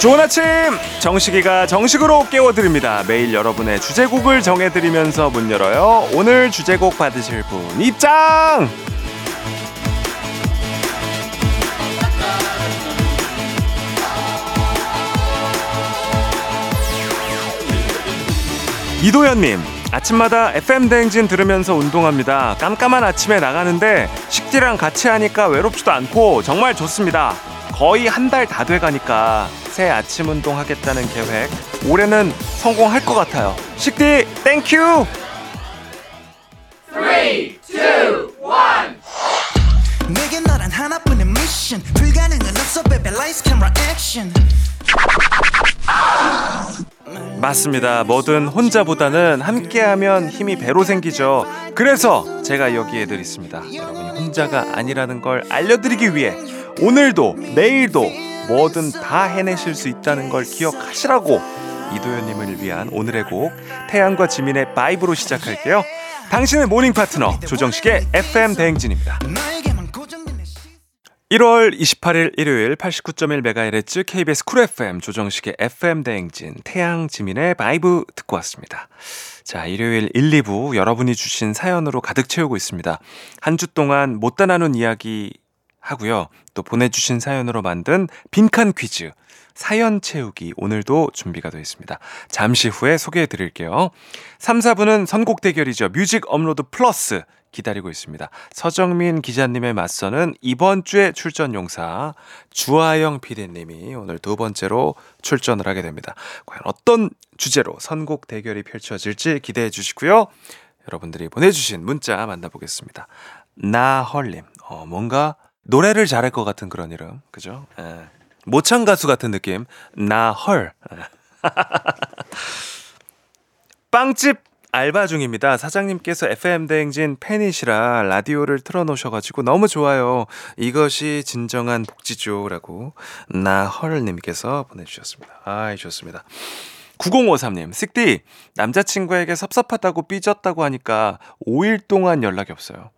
좋은 아침. 정식이가 정식으로 깨워드립니다. 매일 여러분의 주제곡을 정해드리면서 문 열어요. 오늘 주제곡 받으실 분 입장! 이도현님 아침마다 FM 대행진 들으면서 운동합니다. 깜깜한 아침에 나가는데 식디랑 같이 하니까 외롭지도 않고 정말 좋습니다. 거의 한 달 다 돼가니까 새 아침 운동 하겠다는 계획 올해는 성공할 것 같아요 식디 thank you 내게 너란 하나뿐인 미션 불가능은 없어 baby lights camera action 맞습니다. 뭐든 혼자보다는 함께하면 힘이 배로 생기죠. 그래서 제가 여기에 늘 있습니다. 여러분이 혼자가 아니라는 걸 알려드리기 위해 오늘도 내일도 뭐든 다 해내실 수 있다는 걸 기억하시라고 이도현님을 위한 오늘의 곡 태양과 지민의 Vibe로 시작할게요. 당신의 morning 파트너 조정식의 FM 대행진입니다. 나에게만 고정된 내 시... 1월 28일 일요일 89.1MHz KBS 쿨 FM 조정식의 FM 대행진 태양 지민의 Vibe 듣고 왔습니다. 자, 일요일 1, 2부 여러분이 주신 사연으로 가득 채우고 있습니다. 한 주 동안 못다 나눈 이야기 하고요. 또 보내주신 사연으로 만든 빈칸 퀴즈 사연 채우기 오늘도 준비가 되어 있습니다. 잠시 후에 소개해 드릴게요. 3, 4부는 선곡 대결이죠. 뮤직 업로드 플러스 기다리고 있습니다. 서정민 기자님의 맞수는 이번 주에 출전 용사 주하영 PD님이 오늘 두 번째로 출전을 하게 됩니다. 과연 어떤 주제로 선곡 대결이 펼쳐질지 기대해 주시고요. 여러분들이 보내주신 문자 만나보겠습니다. 나헐님, 어, 뭔가 노래를 잘할 것 같은 그런 이름, 그죠? 예. 모창 가수 같은 느낌. 나헐. 빵집 알바 중입니다. 사장님께서 FM 대행진 팬이시라 라디오를 틀어놓으셔가지고 너무 좋아요. 이것이 진정한 복지죠라고 나헐님께서 보내주셨습니다. 아이 좋습니다. 9053님, 식디 남자친구에게 섭섭하다고 삐졌다고 하니까 5일 동안 연락이 없어요.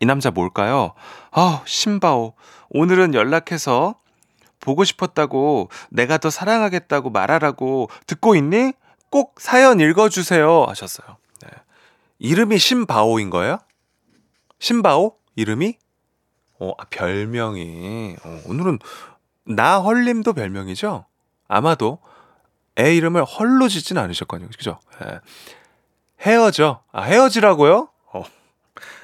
이 남자 뭘까요? 아, 신바오. 오늘은 연락해서 보고 싶었다고 내가 더 사랑하겠다고 말하라고 듣고 있니? 꼭 사연 읽어주세요 하셨어요. 네. 이름이 신바오인 거예요? 신바오? 이름이? 어, 아, 별명이. 어, 오늘은 나헐님도 별명이죠? 아마도 애 이름을 헐로 짓진 않으셨거든요. 그죠? 예. 헤어져. 아, 헤어지라고요? 어.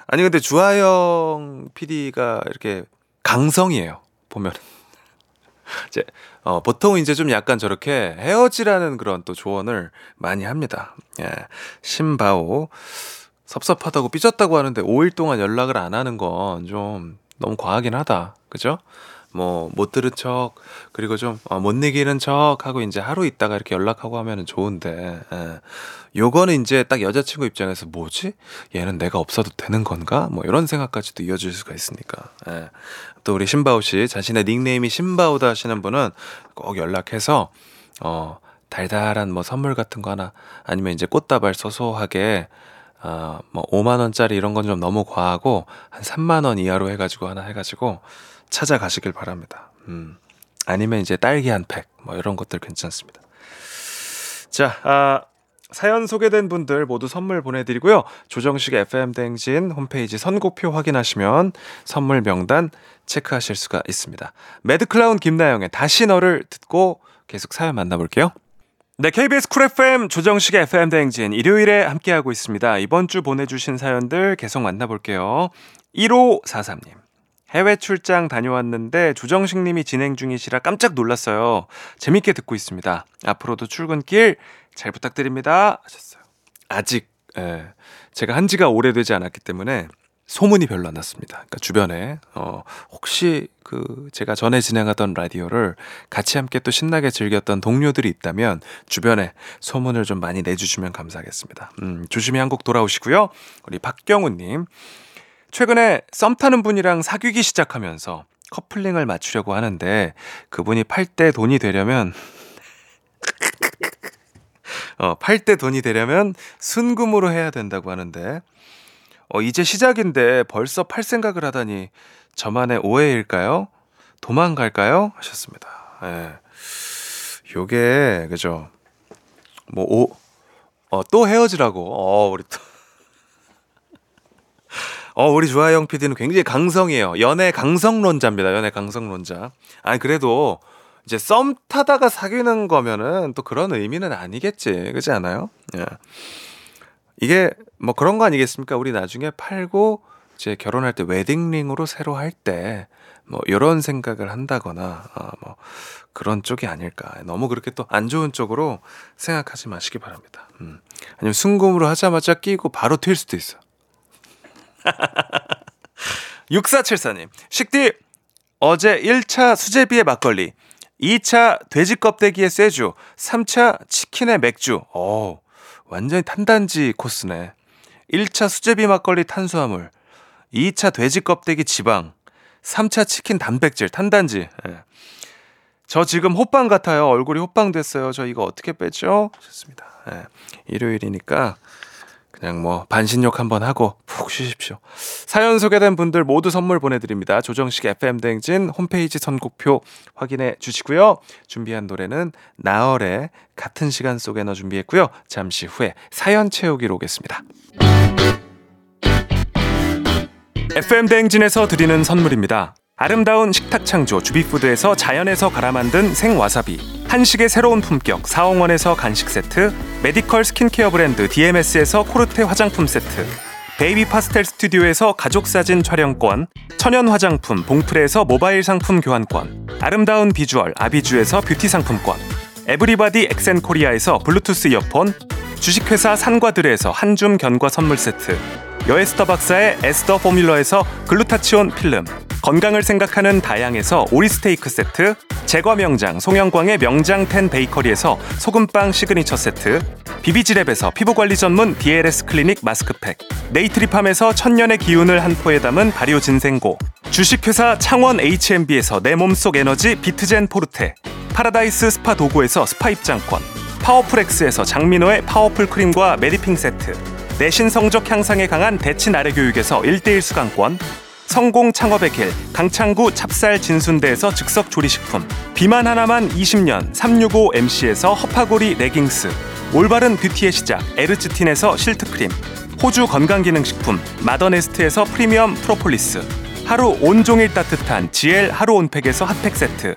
아니, 근데 주하영 PD가 이렇게 강성이에요. 보면. 이제, 어, 보통 이제 좀 약간 저렇게 헤어지라는 그런 또 조언을 많이 합니다. 예. 신바오. 섭섭하다고 삐졌다고 하는데 5일 동안 연락을 안 하는 건 좀 너무 과하긴 하다. 그죠? 뭐, 못 들은 척, 그리고 좀, 어, 못 내기는 척 하고 이제 하루 있다가 이렇게 연락하고 하면은 좋은데, 예. 요거는 이제 딱 여자친구 입장에서 뭐지? 얘는 내가 없어도 되는 건가? 뭐 이런 생각까지도 이어질 수가 있으니까. 예. 또 우리 신바오 씨, 자신의 닉네임이 신바오다 하시는 분은 꼭 연락해서, 어, 달달한 뭐 선물 같은 거 하나, 아니면 이제 꽃다발 소소하게, 어, 뭐 5만 원짜리 이런 건 좀 너무 과하고, 한 3만 원 이하로 해가지고 하나 해가지고, 찾아가시길 바랍니다. 음. 아니면 이제 딸기 한 팩, 뭐 이런 것들 괜찮습니다. 자, 아, 사연 소개된 분들 모두 선물 보내드리고요. 조정식 FM 대행진 홈페이지 선곡표 확인하시면 선물 명단 체크하실 수가 있습니다. 매드클라운 김나영의 다시 너를 듣고 계속 사연 만나볼게요. 네, KBS 쿨 FM 조정식의 FM 대행진 일요일에 함께하고 있습니다. 이번 주 보내주신 사연들 계속 만나볼게요. 1543님. 해외 출장 다녀왔는데 조정식 님이 진행 중이시라 깜짝 놀랐어요. 재밌게 듣고 있습니다. 앞으로도 출근길 잘 부탁드립니다. 하셨어요. 아직, 예, 제가 한 지가 오래되지 않았기 때문에 소문이 별로 안 났습니다. 그러니까 주변에, 어, 혹시 그 제가 전에 진행하던 라디오를 같이 함께 또 신나게 즐겼던 동료들이 있다면 주변에 소문을 좀 많이 내주시면 감사하겠습니다. 음, 조심히 한국 돌아오시고요. 우리 박경우님. 최근에 썸 타는 분이랑 사귀기 시작하면서 커플링을 맞추려고 하는데 그분이 팔 때 돈이 되려면 어, 팔 때 돈이 되려면 순금으로 해야 된다고 하는데 어, 이제 시작인데 벌써 팔 생각을 하다니 저만의 오해일까요? 도망갈까요? 하셨습니다. 예. 요게 그죠? 뭐 오, 어, 또 헤어지라고. 어, 우리 또. 어, 우리 조아영 PD는 굉장히 강성이에요. 연애 강성론자입니다. 연애 강성론자. 아니, 그래도 이제 썸 타다가 사귀는 거면은 또 그런 의미는 아니겠지. 그지 않아요? 예. 이게 뭐 그런 거 아니겠습니까? 우리 나중에 팔고 이제 결혼할 때 웨딩링으로 새로 할 때 뭐 이런 생각을 한다거나 아, 뭐 그런 쪽이 아닐까. 너무 그렇게 또 안 좋은 쪽으로 생각하지 마시기 바랍니다. 음. 아니면 순금으로 하자마자 끼고 바로 튈 수도 있어. 6474님, 식디, 어제 1차 수제비에 막걸리, 2차 돼지 껍데기에 쇠주, 3차 치킨에 맥주. 오, 완전히 탄단지 코스네. 1차 수제비 막걸리 탄수화물, 2차 돼지 껍데기 지방, 3차 치킨 단백질 탄단지. 예. 저 지금 호빵 같아요. 얼굴이 호빵 됐어요. 저 이거 어떻게 빼죠? 좋습니다. 예. 일요일이니까 그냥 뭐 반신욕 한번 하고 푹 쉬십시오. 사연 소개된 분들 모두 선물 보내드립니다. 조정식 FM 대행진 홈페이지 선곡표 확인해 주시고요. 준비한 노래는 나얼의 같은 시간 속에 너 준비했고요. 잠시 후에 사연 채우기로 오겠습니다. FM 대행진에서 드리는 선물입니다. 아름다운 식탁 창조 주비푸드에서 자연에서 갈아 만든 생와사비 한식의 새로운 품격 사홍원에서 간식 세트 medical 스킨케어 브랜드 DMS에서 코르테 화장품 세트 베이비 파스텔 스튜디오에서 가족 사진 촬영권 천연 화장품 봉프레에서 모바일 상품 교환권 아름다운 비주얼 아비주에서 뷰티 상품권 에브리바디 엑센코리아에서 블루투스 이어폰 주식회사 산과들에서 한줌 견과 선물 세트 여에스터 박사의 에스더 포뮬러에서 글루타치온 필름 건강을 생각하는 다양에서 오리스테이크 세트 제과 명장 송영광의 명장 텐 베이커리에서 소금빵 시그니처 세트 비비지랩에서 피부관리 전문 DLS 클리닉 마스크팩 네이트리팜에서 천년의 기운을 한 포에 담은 발효 진생고 주식회사 창원 H&B에서 내 몸속 에너지 비트젠 포르테 파라다이스 스파 도구에서 스파 입장권 파워풀엑스에서 장민호의 파워풀 크림과 메디핑 세트 내신 성적 향상에 강한 대친 아래 교육에서 1대1 수강권 성공 창업의 길 강창구 찹쌀 진순대에서 즉석 조리식품 비만 하나만 20년 365MC에서 허파고리 레깅스 올바른 뷰티의 시작 에르츠틴에서 실트크림 호주 건강기능식품 마더네스트에서 프리미엄 프로폴리스 하루 온종일 따뜻한 GL 하루 온팩에서 핫팩 세트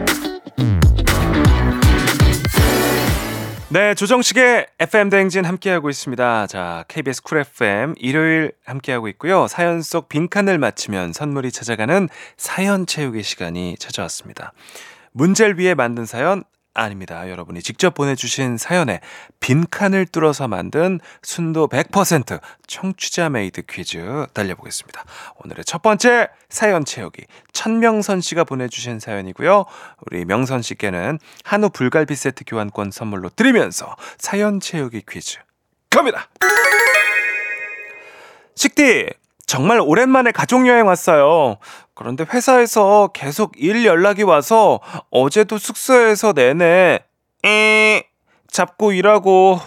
네, 조정식의 FM 대행진 함께하고 있습니다. 자, KBS 쿨 FM 일요일 함께하고 있고요. 사연 속 빈칸을 맞추면 선물이 찾아가는 사연 채우기 시간이 찾아왔습니다. 문제를 위해 만든 사연 아닙니다. 여러분이 직접 보내주신 사연에 빈칸을 뚫어서 만든 순도 100% 청취자 made 퀴즈 달려보겠습니다. 오늘의 첫 번째 사연 채우기 천명선 씨가 보내주신 사연이고요. 우리 명선 씨께는 한우 불갈비 세트 교환권 선물로 드리면서 사연 채우기 퀴즈 갑니다. 식디 정말 오랜만에 가족여행 왔어요. 그런데 회사에서 계속 일 연락이 와서 어제도 숙소에서 내내 에 잡고 일하고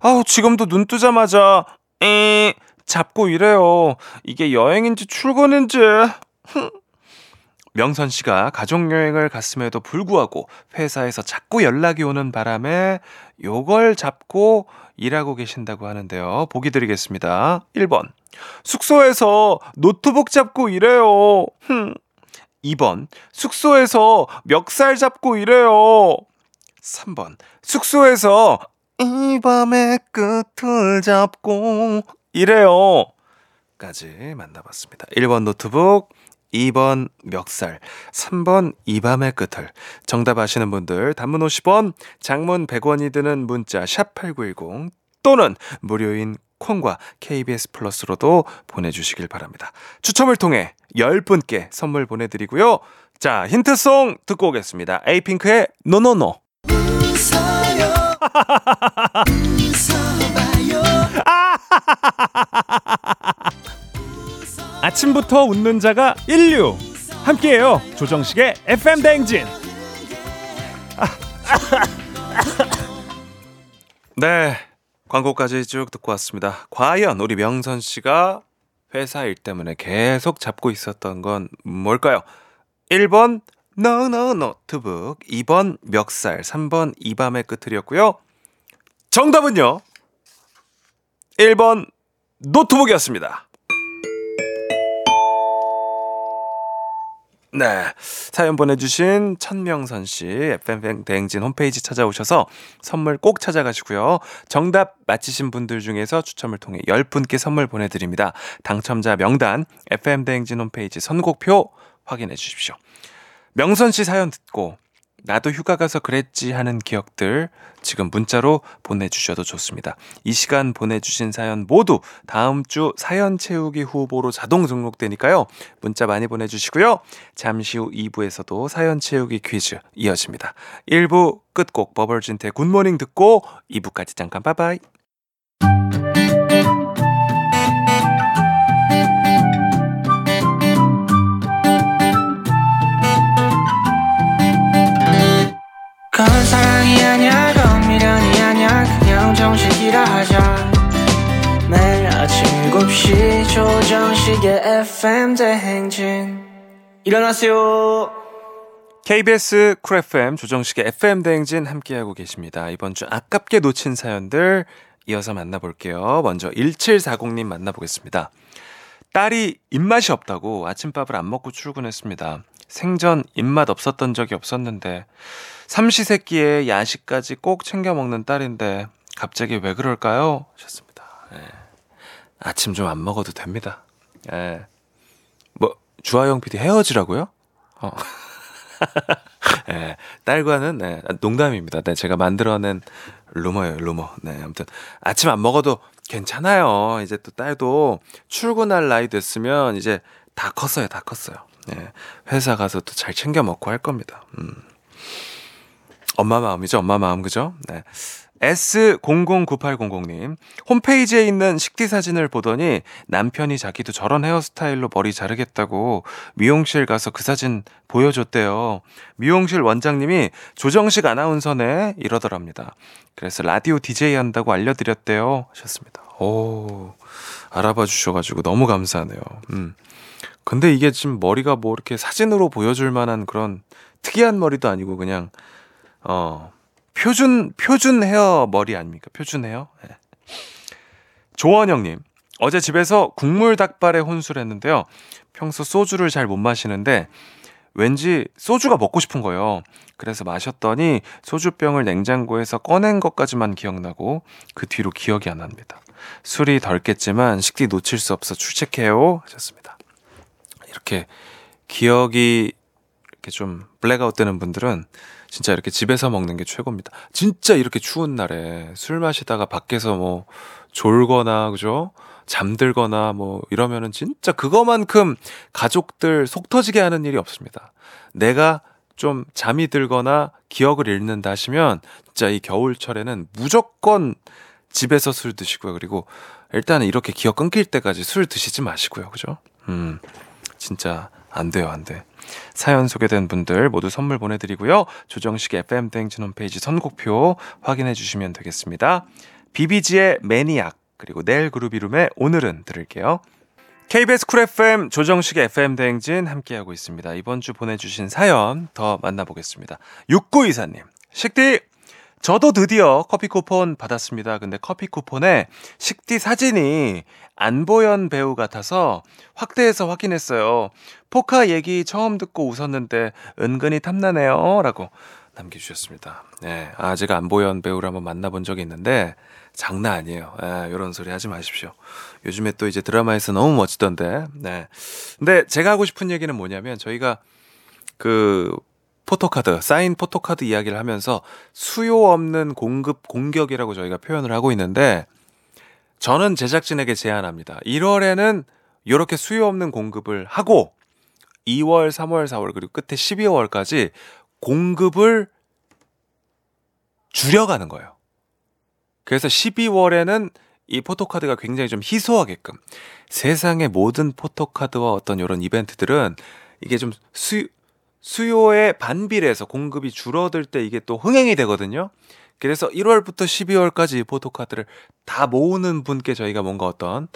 아우 지금도 눈 뜨자마자 에 잡고 일해요. 이게 여행인지 출근인지 명선 씨가 가족 여행을 갔음에도 불구하고 회사에서 자꾸 연락이 오는 바람에 요걸 잡고 일하고 계신다고 하는데요. 보기 드리겠습니다. 1번. 숙소에서 노트북 잡고 일해요. 흠. 2번. 숙소에서 멱살 잡고 일해요. 3번. 숙소에서 이 밤의 끝을 잡고 일해요. 까지 만나봤습니다. 1번 노트북, 2번 멱살, 3번 이 밤의 끝을. 정답 아시는 분들 단문 50원, 장문 100원이 드는 문자 샵8910 또는 무료인 콩과 KBS 플러스로도 보내주시길 바랍니다. 추첨을 통해 10분께 선물 보내드리고요. 자, 힌트송 듣고 오겠습니다. 에이핑크의 No No No. 아침부터 웃는 자가 일류. 함께해요. 조정식의 FM 대행진. 네. 광고까지 쭉 듣고 왔습니다. 과연 우리 명선 씨가 회사 일 때문에 계속 잡고 있었던 건 뭘까요? 1번 노노 노트북, 2번 멱살, 3번 이 밤의 끝을이었고요. 정답은요. 1번 노트북이었습니다. 네. 사연 보내주신 천명선 씨, FM 대행진 홈페이지 찾아오셔서 선물 꼭 찾아가시고요. 정답 맞히신 분들 중에서 추첨을 통해 10분께 선물 보내드립니다. 당첨자 명단, FM 대행진 홈페이지 선곡표 확인해 주십시오. 명선 씨 사연 듣고 나도 휴가 가서 그랬지 하는 기억들 지금 문자로 보내주셔도 좋습니다. 이 시간 보내주신 사연 모두 다음 주 사연 채우기 후보로 자동 등록되니까요. 문자 많이 보내주시고요. 잠시 후 2부에서도 사연 채우기 퀴즈 이어집니다. 1부 끝곡 버벌진태 굿모닝 듣고 2부까지 잠깐 빠바이. 7시 조정식의 FM 대행진 일어나세요 KBS 쿨 FM 조정식의 FM 대행진 함께하고 계십니다. 이번 주 아깝게 놓친 사연들 이어서 만나볼게요. 먼저 1740님 만나보겠습니다. 딸이 입맛이 없다고 아침밥을 안 먹고 출근했습니다. 생전 입맛 없었던 적이 없었는데 삼시세끼에 야식까지 꼭 챙겨 먹는 딸인데 갑자기 왜 그럴까요? 하셨습니다. 예. 아침 좀 안 먹어도 됩니다. 예. 뭐 주하영 PD 헤어지라고요? 어. 예, 딸과는 네, 농담입니다. 네, 제가 만들어낸 루머예요, 루머. 네, 아무튼 아침 안 먹어도 괜찮아요. 이제 또 딸도 출근할 나이 됐으면 이제 다 컸어요, 다 컸어요. 네, 회사 가서 또 잘 챙겨 먹고 할 겁니다. 음. 엄마 마음이죠, 엄마 마음 그죠? 네. S009800님, 홈페이지에 있는 식디 사진을 보더니 남편이 자기도 저런 헤어스타일로 머리 자르겠다고 미용실 가서 그 사진 보여줬대요. 미용실 원장님이 조정식 아나운서네 이러더랍니다. 그래서 라디오 DJ 한다고 알려드렸대요. 하셨습니다. 오, 알아봐 주셔가지고 너무 감사하네요. 음. 근데 이게 지금 머리가 뭐 이렇게 사진으로 보여줄 만한 그런 특이한 머리도 아니고 그냥, 어, 표준 표준 헤어 머리 아닙니까? 표준 헤어. 네. 조원영님 어제 집에서 국물 닭발에 혼술했는데요. 평소 소주를 잘 못 마시는데 왠지 소주가 먹고 싶은 거예요. 그래서 마셨더니 소주병을 냉장고에서 꺼낸 것까지만 기억나고 그 뒤로 기억이 안 납니다. 술이 덜 깼지만 식디 놓칠 수 없어 출첵해요 하셨습니다. 이렇게 기억이 이렇게 좀 블랙아웃 되는 분들은 진짜 이렇게 집에서 먹는 게 최고입니다. 진짜 이렇게 추운 날에 술 마시다가 밖에서 뭐 졸거나 그죠? 잠들거나 뭐 이러면은 진짜 그거만큼 가족들 속 터지게 하는 일이 없습니다. 내가 좀 잠이 들거나 기억을 잃는다 하시면 진짜 이 겨울철에는 무조건 집에서 술 드시고요. 그리고 일단은 이렇게 기억 끊길 때까지 술 드시지 마시고요. 그죠? 음. 진짜 안 돼요, 안 돼. 사연 소개된 분들 모두 선물 보내드리고요. 조정식 FM 땡진 홈페이지 선곡표 확인해 주시면 되겠습니다. 비비지의 MANIAC 그리고 넬 그루비룸의 오늘은 들을게요. KBS 쿨 FM 조정식 FM 대행진 함께하고 있습니다. 이번 주 보내주신 사연 더 만나보겠습니다. 6924님, 식디 저도 드디어 커피 쿠폰 받았습니다. 근데 커피 쿠폰에 식디 사진이 안보현 배우 같아서 확대해서 확인했어요. 포카 얘기 처음 듣고 웃었는데 은근히 탐나네요. 라고 남겨주셨습니다. 네. 아, 제가 안보현 배우를 한번 만나본 적이 있는데 장난 아니에요. 예, 이런 소리 하지 마십시오. 요즘에 또 이제 드라마에서 너무 멋지던데. 네. 근데 제가 하고 싶은 얘기는 뭐냐면 저희가 그 포토카드, 사인 포토카드 이야기를 하면서 수요 없는 공급 공격이라고 저희가 표현을 하고 있는데 저는 제작진에게 제안합니다. 1월에는 이렇게 수요 없는 공급을 하고 2월, 3월, 4월 그리고 끝에 12월까지 공급을 줄여가는 거예요. 그래서 12월에는 이 포토카드가 굉장히 좀 희소하게끔 세상의 모든 포토카드와 어떤 이런 이벤트들은 이게 좀 수, 수요에 반비례해서 공급이 줄어들 때 이게 또 흥행이 되거든요. 그래서 1월부터 12월까지 포토카드를 다 모으는 분께 저희가 뭔가 어떤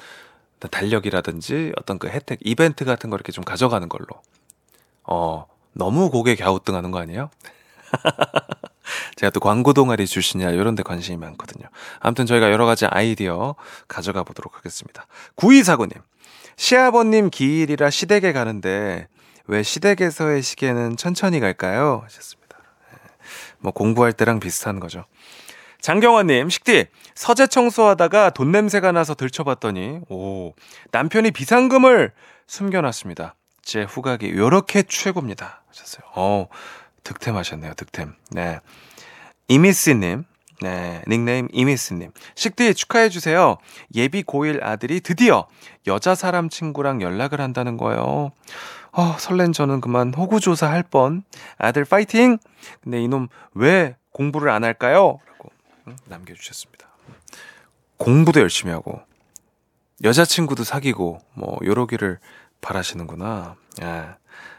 달력이라든지 어떤 그 혜택, 이벤트 같은 거 이렇게 좀 가져가는 걸로. 어, 너무 고개 갸우뚱하는 거 아니에요? 제가 또 광고 동아리 출신이라 이런 데 관심이 많거든요. 아무튼 저희가 여러 가지 아이디어 가져가 보도록 하겠습니다. 9249님. 시아버님 기일이라 시댁에 가는데 왜 시댁에서의 시계는 천천히 갈까요? 하셨습니다. 예. 뭐 공부할 때랑 비슷한 거죠. 장경화님, 식디, 서재 청소하다가 돈 냄새가 나서 들춰봤더니, 오, 남편이 비상금을 숨겨놨습니다. 제 후각이 요렇게 최고입니다. 하셨어요. 어, 득템하셨네요, 득템. 네. 이미스님, 네, 닉네임 이미스님. 식디 축하해주세요. 예비 고1 아들이 드디어 여자 사람 친구랑 연락을 한다는 거예요. 어, 설렌 저는 그만 호구조사 할 뻔. 아들 파이팅! 근데 이놈 왜 공부를 안 할까요? 라고 남겨주셨습니다. 공부도 열심히 하고, 여자친구도 사귀고, 뭐, 요러기를 바라시는구나. 아,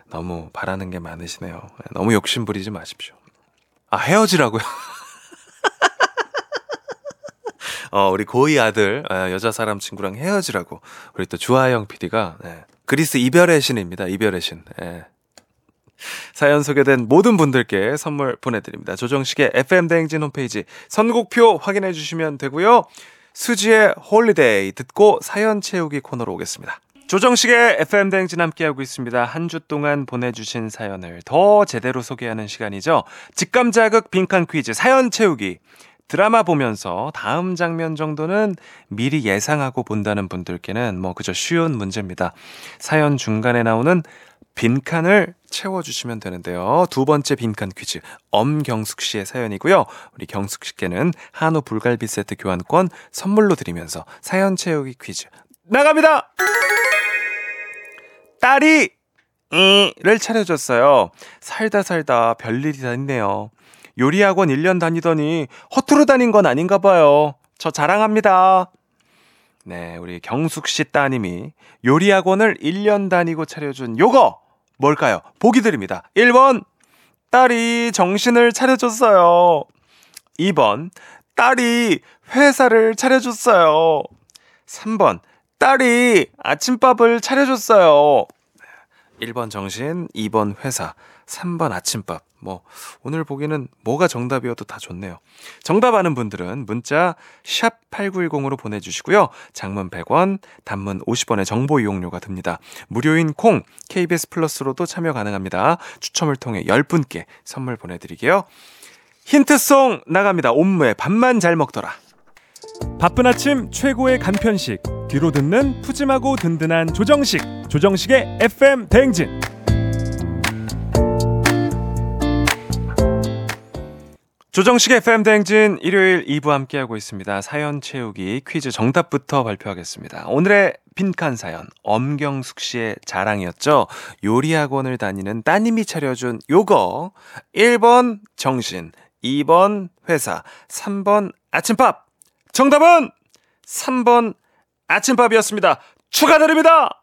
너무 바라는 게 많으시네요. 너무 욕심 부리지 마십시오. 아, 헤어지라고요? 어, 우리 고이 아들, 어, 여자 사람 친구랑 헤어지라고. 우리 또 주하영 PD가, 네. 그리스 이별의 신입니다. 이별의 신. 네. 사연 소개된 모든 분들께 선물 보내드립니다. 조정식의 FM대행진 홈페이지 선곡표 확인해 주시면 되고요. 수지의 Holiday 듣고 사연 채우기 코너로 오겠습니다. 조정식의 FM 대행진 함께하고 있습니다. 한 주 동안 보내주신 사연을 더 제대로 소개하는 시간이죠. 직감 자극 빈칸 퀴즈 사연 채우기. 드라마 보면서 다음 장면 정도는 미리 예상하고 본다는 분들께는 뭐 그저 쉬운 문제입니다. 사연 중간에 나오는 빈칸을 채워주시면 되는데요. 두 번째 빈칸 퀴즈 엄경숙 씨의 사연이고요. 우리 경숙 씨께는 한우 불갈비 세트 교환권 선물로 드리면서 사연 채우기 퀴즈 나갑니다. 딸이 이를 차려줬어요. 살다 살다 별일이 다 있네요. 요리학원 1년 다니더니 허투루 다닌 건 아닌가 봐요. 저 자랑합니다. 네, 우리 경숙 씨 따님이 요리학원을 1년 다니고 차려준 요거 뭘까요? 보기 드립니다. 1번, 딸이 정신을 차려줬어요. 2번, 딸이 회사를 차려줬어요. 3번, 딸이 아침밥을 차려줬어요. 1번 정신, 2번 회사, 3번 아침밥. 뭐 오늘 보기는 뭐가 정답이어도 다 좋네요. 정답 아는 분들은 문자 샵 8910으로 보내 주시고요. 장문 100원, 단문 50원의 정보 이용료가 듭니다. 무료인 콩, KBS 플러스로도 참여 가능합니다. 추첨을 통해 10분께 선물 보내드리게요. 힌트송 나갑니다. 옴무의 밥만 잘 먹더라. 바쁜 아침 최고의 간편식 뒤로 듣는 푸짐하고 든든한 조정식 조정식의 FM 대행진 조정식의 FM 대행진 일요일 2부 함께하고 있습니다. 사연 채우기 퀴즈 정답부터 발표하겠습니다. 오늘의 빈칸 사연 엄경숙 씨의 자랑이었죠. 요리학원을 다니는 따님이 차려준 요거 1번 정신 2번 회사 3번 아침밥 정답은 3번 아침밥이었습니다. 축하드립니다.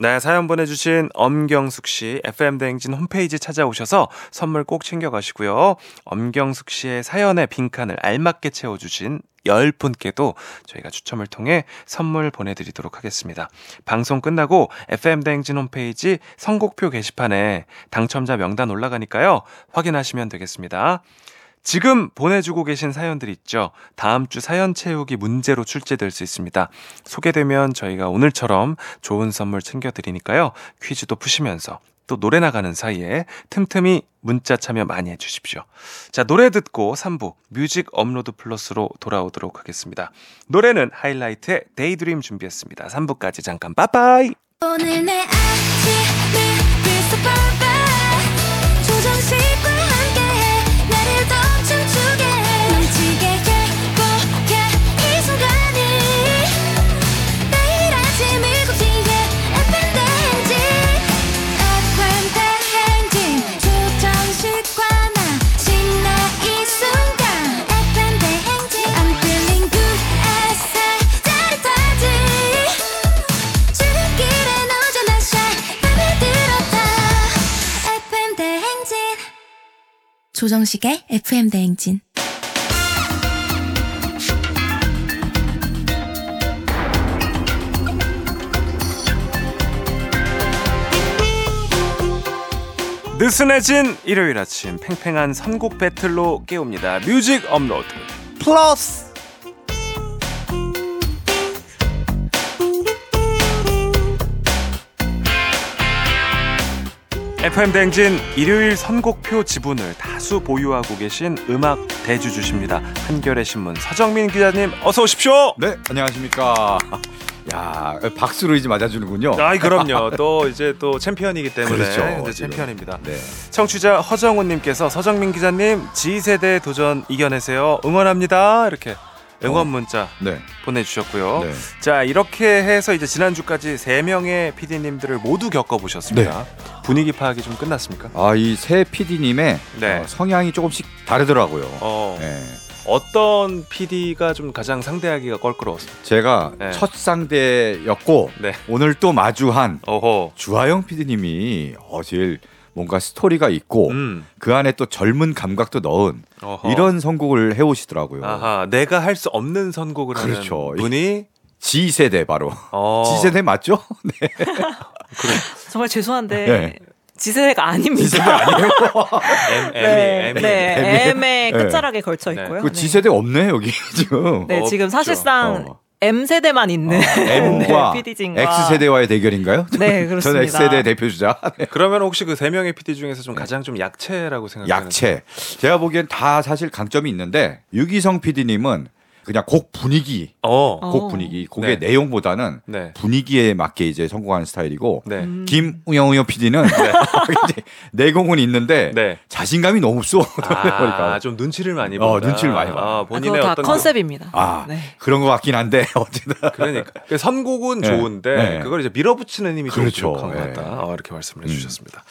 네, 사연 보내주신 엄경숙 씨, FM대행진 홈페이지 찾아오셔서 선물 꼭 챙겨가시고요. 엄경숙 씨의 사연에 빈칸을 알맞게 채워주신 10분께도 저희가 추첨을 통해 선물 보내드리도록 하겠습니다. 방송 끝나고 FM대행진 홈페이지 선곡표 게시판에 당첨자 명단 올라가니까요. 확인하시면 되겠습니다. 지금 보내주고 계신 사연들 있죠? 다음 주 사연 채우기 문제로 출제될 수 있습니다. 소개되면 저희가 오늘처럼 좋은 선물 챙겨드리니까요. 퀴즈도 푸시면서 또 노래 나가는 사이에 틈틈이 문자 참여 많이 해주십시오. 자, 노래 듣고 3부 뮤직 업로드 플러스로 돌아오도록 하겠습니다. 노래는 하이라이트의 Daydream 준비했습니다. 3부까지 잠깐 빠빠이! 오늘 내 아침을 조정식의 FM 대행진. 느슨해진 일요일 아침 팽팽한 선곡 배틀로 깨웁니다. 뮤직 업로드 플러스. FM 댕진 일요일 선곡표 지분을 다수 보유하고 계신 음악 대주주십니다. 한겨레 신문 서정민 기자님 어서 오십시오. 네, 안녕하십니까. 야, 박수로 이제 맞아주는군요. 아이 그럼요. 또 이제 또 챔피언이기 때문에 그렇죠, 이제. 챔피언입니다. 네. 청취자 허정훈님께서 서정민 기자님 G세대 도전 이겨내세요 응원합니다 이렇게 응원 문자 네. 보내주셨고요. 네. 자 이렇게 해서 이제 지난주까지 세 명의 PD님들을 모두 겪어보셨습니다. 네. 분위기 파악이 좀 끝났습니까? 아, 이 새 PD님의 네. 성향이 조금씩 다르더라고요. 어, 네. 어떤 PD가 좀 가장 상대하기가 껄끄러웠어요? 제가 네. 첫 상대였고 네. 오늘 또 마주한 어허. 주하영 PD님이 어, 제일 뭔가 스토리가 있고 음. 그 안에 또 젊은 감각도 넣은 어허. 이런 선곡을 해오시더라고요. 아하, 내가 할 수 없는 선곡을 그렇죠. 하는 분이 G 세대 바로. 어. G 세대 맞죠? 네. 정말 죄송한데 네. 지세대가 아닙니다. G 세대 아니에요? M, M, 네, M, 네? M의 네. 끝자락에 걸쳐 네. 있고요. 그 G 세대 없네 여기 지금. 네, 지금. 사실상 어. M 세대만 있는 M과 네, PD진과 X 세대와의 대결인가요? 네, 저는 그렇습니다. X 세대 대표 주자. 네. 그러면 혹시 그 세 명의 PD 중에서 좀 가장 좀 약체라고 생각하는 약체. 제가 보기엔 다 사실 강점이 있는데 유기성 PD님은 그냥 곡 분위기, 어. 어. 곡 분위기, 곡의 네. 내용보다는 네. 분위기에 맞게 이제 성공하는 스타일이고 네. 음. 김우영 우영 PD는 내공은 있는데 네. 자신감이 너무 없어. 아, 그러니까. 좀 눈치를 많이 어, 본다. 눈치를 많이 봐. 아, 아, 본인의 다 어떤 컨셉입니다. 아 네. 그런 것 같긴 한데 어쨌든 그러니까 그 선곡은 네. 좋은데 네. 그걸 이제 밀어붙이는 힘이 좀 그렇죠. 부족한 것 네. 같다. 어, 이렇게 말씀을 음. 해주셨습니다.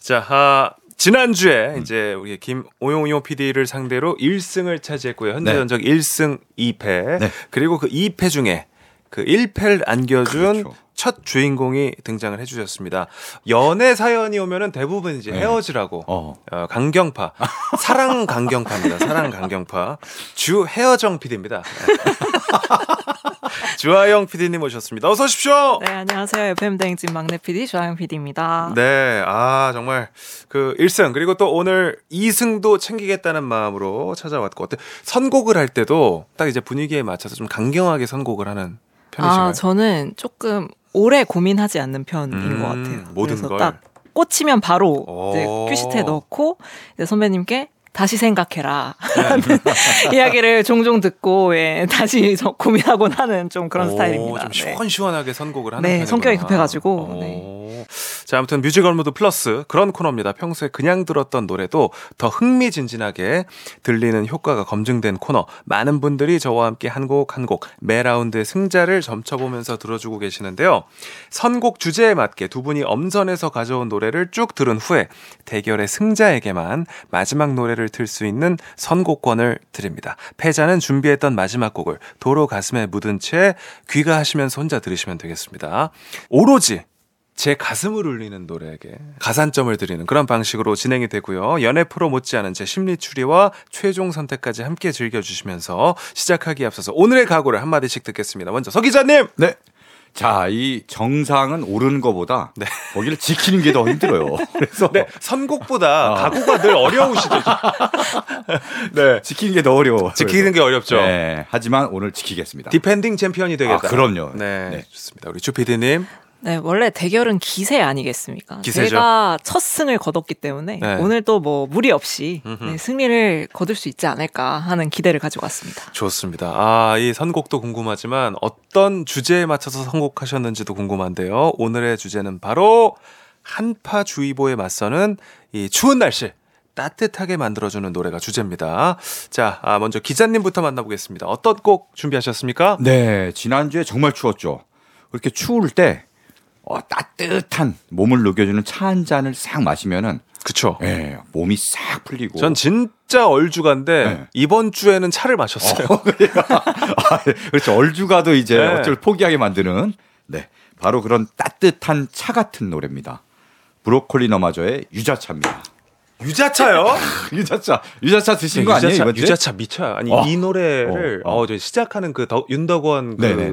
자, 아, 지난주에 이제 우리 김오용요 PD를 상대로 1승을 차지했고요. 현재 네. 전적 1승 2패. 네. 그리고 그 2패 중에 그 1패를 안겨준 그렇죠. 첫 주인공이 등장을 해주셨습니다. 연애 사연이 오면은 대부분 이제 네. 헤어지라고 어. 어, 강경파. 사랑 강경파입니다. 사랑 강경파. 주 헤어정 PD입니다. 주하영 PD님 오셨습니다. 어서 오십시오. 네, 안녕하세요. FM 대행진 막내 PD 조하영 PD입니다. 네, 아 정말 그 1승 그리고 또 오늘 2승도 챙기겠다는 마음으로 찾아왔고 어때 선곡을 할 때도 딱 이제 분위기에 맞춰서 좀 강경하게 선곡을 하는 편이신가요? 아, 저는 조금 오래 고민하지 않는 편인 음, 것 같아요. 모든 그래서 걸. 딱 꽂히면 바로 이제 오. 큐시트에 넣고 이제 선배님께 다시 생각해라 하는 이야기를 종종 듣고 예, 다시 저 고민하곤 하는 좀 그런 오, 스타일입니다. 좀 네. 시원시원하게 선곡을 하는 네. 성격이 급해가지고, 오. 자, 아무튼 뮤직 업로드 플러스 그런 코너입니다. 평소에 그냥 들었던 노래도 더 흥미진진하게 들리는 효과가 검증된 코너. 많은 분들이 저와 함께 한 곡 한 곡 매 라운드의 승자를 점쳐보면서 들어주고 계시는데요. 선곡 주제에 맞게 두 분이 엄선해서 가져온 노래를 쭉 들은 후에 대결의 승자에게만 마지막 노래를 틀 수 있는 선곡권을 드립니다. 패자는 준비했던 마지막 곡을 도로 가슴에 묻은 채 귀가하시면서 혼자 들으시면 되겠습니다. 오로지 제 가슴을 울리는 노래에게 가산점을 드리는 그런 방식으로 진행이 되고요. 연애 프로 못지않은 제 심리 추리와 최종 선택까지 함께 즐겨주시면서 시작하기에 앞서서 오늘의 각오를 한마디씩 듣겠습니다. 먼저 서 기자님! 네. 자, 이 정상은 오르는 것보다 네. 거기를 지키는 게 더 힘들어요. 그래서 네, 선곡보다 어. 각오가 늘 어려우시죠. 네. 지키는 게 더 어려워. 지키는 게 어렵죠. 네. 하지만 오늘 지키겠습니다. 디펜딩 챔피언이 되겠다. 아, 그럼요. 네, 네. 좋습니다. 우리 주 PD님. 네, 원래 대결은 기세 아니겠습니까? 기세죠. 제가 첫 승을 거뒀기 때문에 네. 오늘 또 뭐 무리 없이. 네, 승리를 거둘 수 있지 않을까 하는 기대를 가지고 왔습니다. 좋습니다. 아, 이 선곡도 궁금하지만 어떤 주제에 맞춰서 선곡하셨는지도 궁금한데요. 오늘의 주제는 바로 한파주의보에 맞서는 이 추운 날씨 따뜻하게 만들어주는 노래가 주제입니다. 자, 아, 먼저 기자님부터 만나보겠습니다. 어떤 곡 준비하셨습니까? 네, 지난주에 정말 추웠죠. 그렇게 추울 때 어, 따뜻한 몸을 녹여주는 차 한 잔을 싹 마시면은 그쵸. 예, 몸이 싹 풀리고. 전 진짜 얼죽안데 네. 이번 주에는 차를 마셨어요. 아, 그렇죠. 얼죽아도 이제 네. 어쩔 포기하게 만드는 네, 바로 그런 따뜻한 차 같은 노래입니다. 브로콜리 너마저의 유자차입니다. 유자차요? 유자차 유자차 드신 거 아니에요 유자차, 이번 주에? 유자차 미쳐요. 아니 어. 이 노래를 어, 어. 어, 저 시작하는 그 더, 윤덕원 그 네네.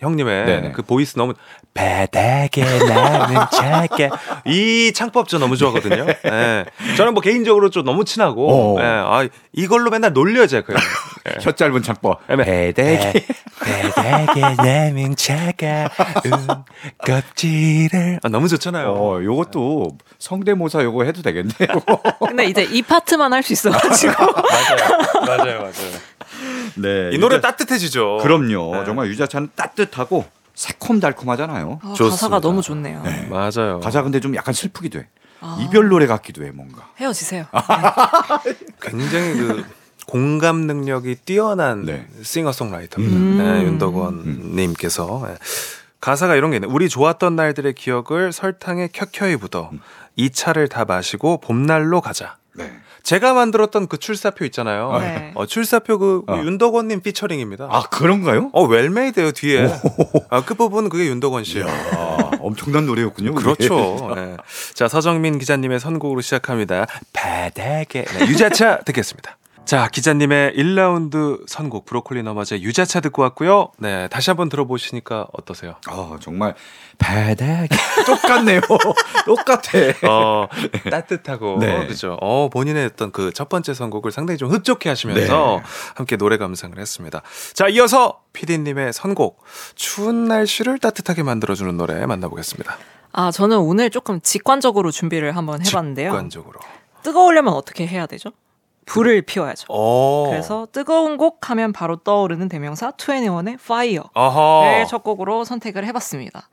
형님의 네네. 그 보이스 너무 바닥에 나는 작게 이 창법 저 너무 좋아하거든요. 예. 저는 뭐 개인적으로 좀 너무 친하고 어. 예. 아, 이걸로 맨날 놀려요 제가. 예. 혀 짧은 창법. 바닥에 바닥에 나는 작아 껍질을 아, 너무 좋잖아요. 어, 요것도 성대모사 요거 해도 되겠네요. 근데 이제 이 파트만 할 수 있어가지고 맞아요, 맞아요, 맞아요. 네. 이 노래 유자- 따뜻해지죠. 그럼요. 네. 정말 유자차는 따뜻하고 새콤달콤하잖아요. 아. 가사가 너무 좋네요. 맞아요. 가사 근데 좀 약간 슬프기도 해. 이별 노래 같기도 해 뭔가. 헤어지세요. 굉장히 그 공감 능력이 뛰어난 네. 싱어송라이터입니다. 음. 네, 윤덕원님께서 네. 가사가 이런 게 있네. 우리 좋았던 날들의 기억을 설탕에 켜켜이 묻어 이 차를 다 마시고 봄날로 가자. 네. 제가 만들었던 그 출사표 있잖아요. 네. 어, 출사표 그 어. 윤덕원님 피처링입니다. 아 그런가요? 어 well-made예요 뒤에. 아, 끝부분 그게 윤덕원 씨예요. 아, 엄청난 노래였군요. 그렇죠. 네. 자, 서정민 기자님의 선곡으로 시작합니다. 바닥에. 네, 유자차 듣겠습니다. 자, 기자님의 1라운드 선곡 브로콜리 너마저 유자차 듣고 왔고요. 네, 다시 한번 들어보시니까 어떠세요? 아 정말 바닥에 똑같네요. 똑같아. 어, 따뜻하고 네. 그죠. 어, 본인의 어떤 그 첫 번째 선곡을 상당히 좀 흡족해 하시면서 네. 함께 노래 감상을 했습니다. 자, 이어서 PD님의 선곡 추운 날씨를 따뜻하게 만들어 주는 노래 만나보겠습니다. 아 저는 오늘 조금 직관적으로 준비를 한번 해봤는데요. 직관적으로. 뜨거우려면 어떻게 해야 되죠? 불을 피워야죠. 어. 그래서 뜨거운 곡 하면 바로 떠오르는 대명사 21의 Fire를. 첫 곡으로 선택을 해봤습니다.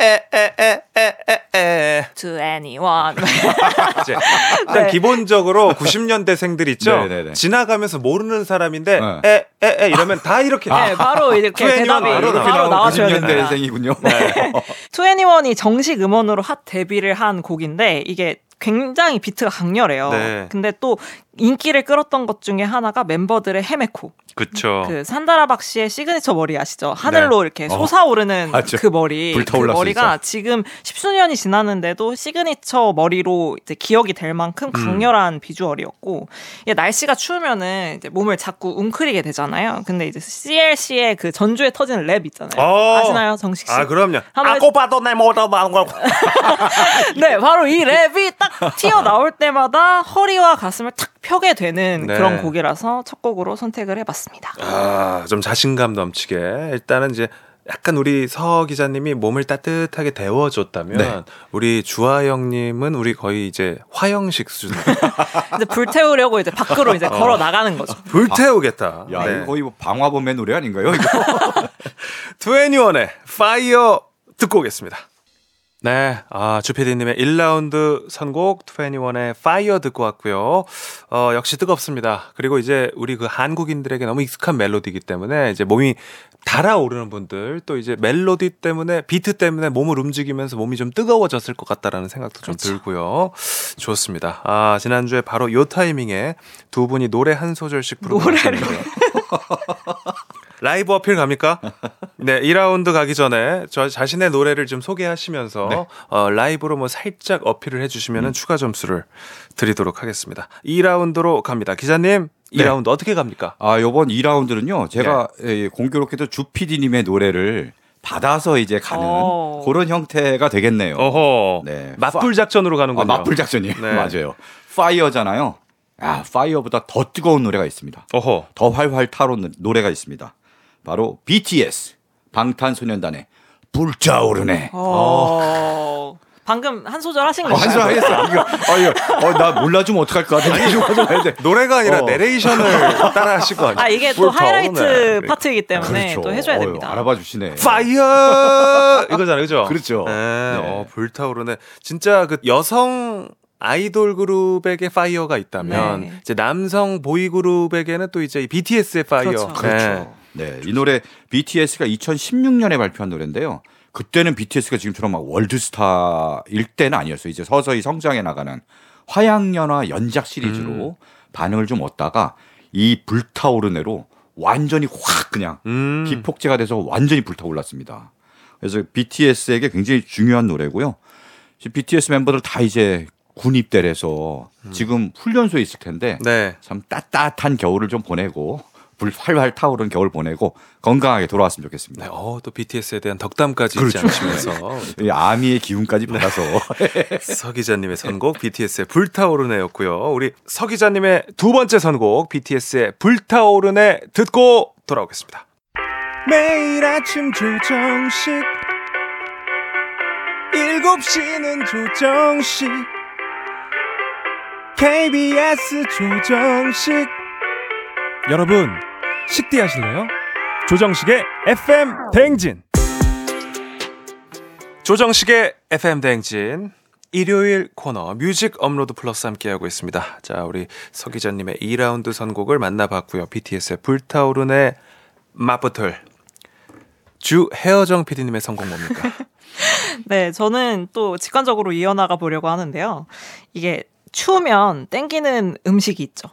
에에에에에에 21. 이제 일단 네. 기본적으로 90년대생들 있죠. 네네네. 지나가면서 모르는 사람인데 네. 에에에 이러면 다 이렇게 네, 바로 이렇게 2NE1 대답이 바로 바로, 나와요. 나와줘야 됩니다. 90년대생이군요. 네. 2NE1이 정식 음원으로 첫 데뷔를 한 곡인데 이게 굉장히 비트가 강렬해요. 네. 근데 또 인기를 끌었던 것 중에 하나가 멤버들의 헤메코. 그쵸. 그 산다라 박 씨의 시그니처 머리 아시죠? 하늘로 이렇게 어. 솟아오르는 맞죠. 그 머리. 그 머리가 지금 십수년이 지났는데도 시그니처 머리로 이제 기억이 될 만큼 강렬한 비주얼이었고 이게 날씨가 추우면은 이제 몸을 자꾸 웅크리게 되잖아요. 근데 이제 CLC의 그 전주에 터지는 랩 있잖아요. 어. 아시나요, 정식 씨? 아 그럼요. 한번 아고 봐도 내 마고 네, 바로 이 랩이 딱 튀어 나올 때마다 허리와 가슴을 탁 펴게 되는 네. 그런 곡이라서 첫 곡으로 선택을 해봤습니다. 아 좀 자신감 넘치게 일단은 이제 약간 우리 서 기자님이 몸을 따뜻하게 데워줬다면 네. 우리 주하영님은 우리 거의 이제 화영식 수준으로 근데 불 태우려고 이제 밖으로 이제 걸어 나가는 거죠. 불태우겠다. 야, 네. 이거 거의 뭐 방화범의 노래 아닌가요? 이거? 트웬티원의 파이어 듣고 오겠습니다. 네, 아, 주피디님의 1라운드 선곡 2NE1의 Fire 듣고 왔고요. 어, 역시 뜨겁습니다. 그리고 이제 우리 그 한국인들에게 너무 익숙한 멜로디이기 때문에 이제 몸이 달아오르는 분들 또 이제 멜로디 때문에 비트 때문에 몸을 움직이면서 몸이 좀 뜨거워졌을 것 같다라는 생각도 좀 들고요. 좋습니다. 아, 지난주에 바로 요 타이밍에 두 분이 노래 한 소절씩 부르고 노래를. 라이브 어필 갑니까? 네, 2라운드 가기 전에 저 자신의 노래를 좀 소개하시면서 네. 어, 라이브로 뭐 살짝 어필을 해주시면 추가 점수를 드리도록 하겠습니다. 2라운드로 갑니다. 기자님, 네. 2라운드 어떻게 갑니까? 아, 요번 2라운드는요. 제가 네. 예, 공교롭게도 주피디 님의 노래를 받아서 이제 가는 어. 그런 형태가 되겠네요. 어허, 네. 맞불 작전으로 아, 가는군요. 맞불 작전이에요. 네. 맞아요. Fire잖아요. 아, Fire보다 더 뜨거운 노래가 있습니다. 어허, 더 활활 타오르는 노래가 있습니다. 바로 BTS 방탄소년단의 불타오르네. 어... 방금 한 소절 하신 어, 건가요? 한줄 하겠어. 이거, 어, 이거, 어, 나 몰라 주면 어떡할 것 같아. 이거 가져가야 돼. 노래가 아니라 어. 내레이션을 따라 하실 거 아니에요? 아 이게 또. 하이라이트 파트이기 때문에 그렇죠. 또 해줘야 됩니다. 알아봐 주시네. Fire 이거잖아요, 그죠? 그렇죠. 네, 네. 어, 불타오르네. 진짜 그 여성 아이돌 그룹에게 Fire가 있다면 네. 이제 남성 보이 그룹에게는 또 이제 이 BTS의 Fire. 그렇죠. 그렇죠. 네, 이 노래 BTS가 2016년에 발표한 노래인데요. 그때는 BTS가 지금처럼 막 월드스타일 때는 아니었어요. 이제 서서히 성장해 나가는 화양연화 연작 시리즈로 반응을 좀 얻다가 이 불타오르네로 완전히 확 그냥 음. 기폭제가 돼서 완전히 불타올랐습니다. 그래서 BTS에게 굉장히 중요한 노래고요. BTS 멤버들 다 이제 군 입대를 해서 지금 훈련소에 있을 텐데 네. 참 따뜻한 겨울을 좀 보내고 불 활활 타오르는 겨울 보내고 건강하게 돌아왔으면 좋겠습니다. 네, 어, 또 BTS에 대한 덕담까지 그렇죠. 않으시면서 이 아미의 기운까지 네. 받아서 서 기자님의 선곡 BTS의 불타오르네였고요. 우리 서 기자님의 두 번째 선곡 BTS의 불타오르네 듣고 돌아오겠습니다. 매일 아침 조정식 7시는 조정식 KBS 조정식 여러분 식디 하실래요? 조정식의 FM 대행진. 조정식의 FM 대행진 일요일 코너 뮤직 업로드 플러스 함께하고 있습니다. 자, 우리 서 기자님의 2라운드 선곡을 만나봤고요. BTS의 불타오르네 맞붙을 주혜정 PD님의 선곡 뭡니까? 네, 저는 또 직관적으로 이어나가 보려고 하는데요. 이게 추우면 땡기는 음식이 있죠.